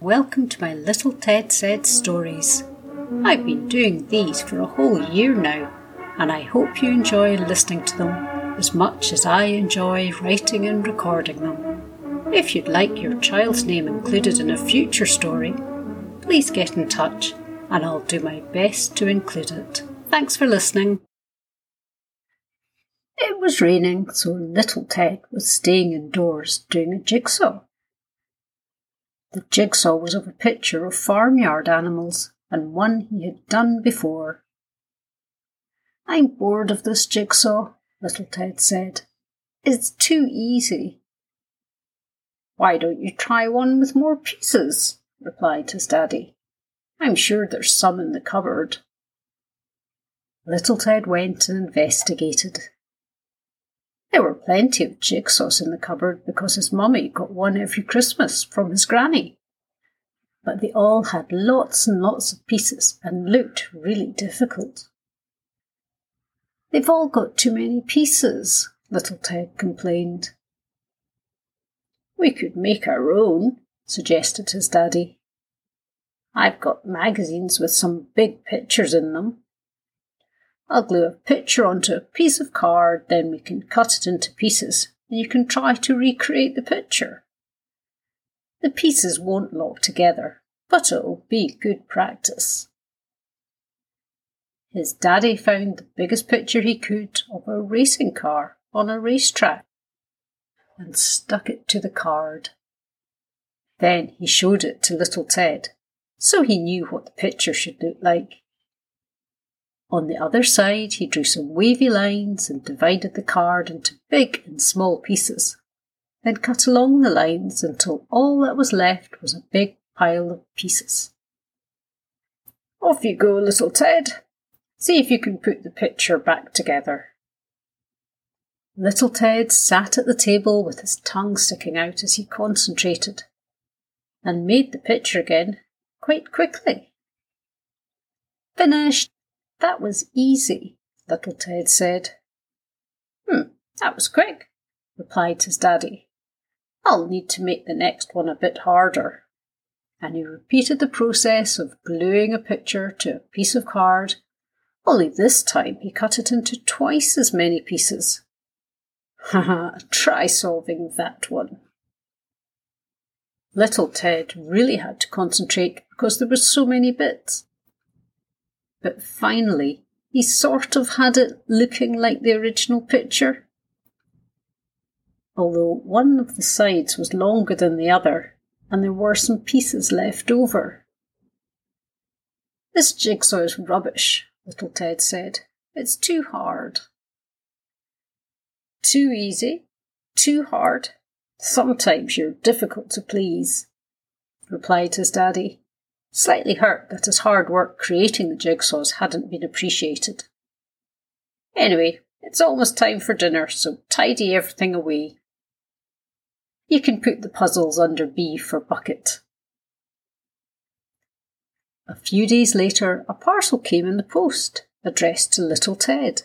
Welcome to my Little Ted Said stories. I've been doing these for a whole year now, and I hope you enjoy listening to them as much as I enjoy writing and recording them. If you'd like your child's name included in a future story, please get in touch and I'll do my best to include it. Thanks for listening. It was raining, so little Ted was staying indoors doing a jigsaw. The jigsaw was of a picture of farmyard animals and one he had done before. I'm bored of this jigsaw, little Ted said. It's too easy. Why don't you try one with more pieces? replied his daddy. I'm sure there's some in the cupboard. Little Ted went and investigated. There were plenty of jigsaws in the cupboard because his mummy got one every Christmas from his granny. But they all had lots and lots of pieces and looked really difficult. They've all got too many pieces, little Ted complained. We could make our own, suggested his daddy. I've got magazines with some big pictures in them. I'll glue a picture onto a piece of card, then we can cut it into pieces, and you can try to recreate the picture. The pieces won't lock together, but it'll be good practice. His daddy found the biggest picture he could of a racing car on a racetrack and stuck it to the card. Then he showed it to little Ted, so he knew what the picture should look like. On the other side, he drew some wavy lines and divided the card into big and small pieces, then cut along the lines until all that was left was a big pile of pieces. Off you go, little Ted. See if you can put the picture back together. Little Ted sat at the table with his tongue sticking out as he concentrated, and made the picture again quite quickly. Finished, that was easy, little Ted said. Hmm, that was quick, replied his daddy. I'll need to make the next one a bit harder. And he repeated the process of gluing a picture to a piece of card, only this time he cut it into twice as many pieces. Ha ha, try solving that one. Little Ted really had to concentrate because there were so many bits but finally he sort of had it looking like the original picture. Although one of the sides was longer than the other, and there were some pieces left over. This jigsaw is rubbish, little Ted said. It's too hard. Too easy? Too hard? Sometimes you're difficult to please, replied his daddy slightly hurt that his hard work creating the jigsaws hadn't been appreciated. Anyway, it's almost time for dinner, so tidy everything away. You can put the puzzles under B for bucket. A few days later, a parcel came in the post, addressed to little Ted.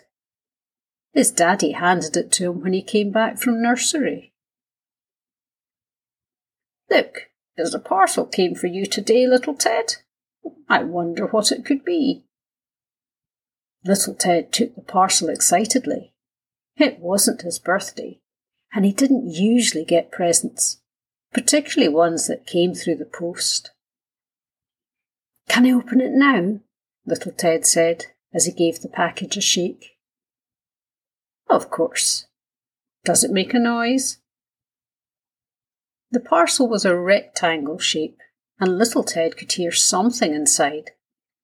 His daddy handed it to him when he came back from nursery. Look, there's a parcel came for you today, little Ted. I wonder what it could be. Little Ted took the parcel excitedly. It wasn't his birthday, and he didn't usually get presents, particularly ones that came through the post. Can I open it now? Little Ted said as he gave the package a shake. Of course. Does it make a noise? The parcel was a rectangle shape, and little Ted could hear something inside,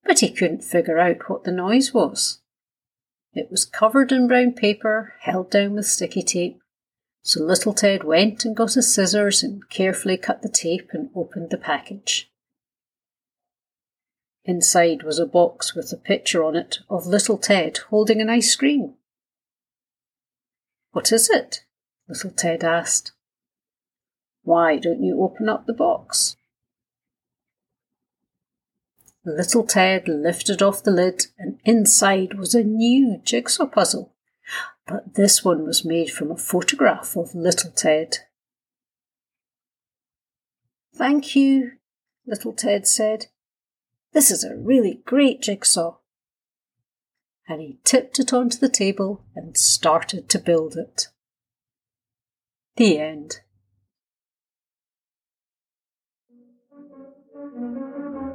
but he couldn't figure out what the noise was. It was covered in brown paper, held down with sticky tape, so little Ted went and got his scissors and carefully cut the tape and opened the package. Inside was a box with a picture on it of little Ted holding an ice cream. What is it? little Ted asked. Why don't you open up the box? Little Ted lifted off the lid, and inside was a new jigsaw puzzle. But this one was made from a photograph of little Ted. Thank you, little Ted said. This is a really great jigsaw. And he tipped it onto the table and started to build it. The end. Thank you.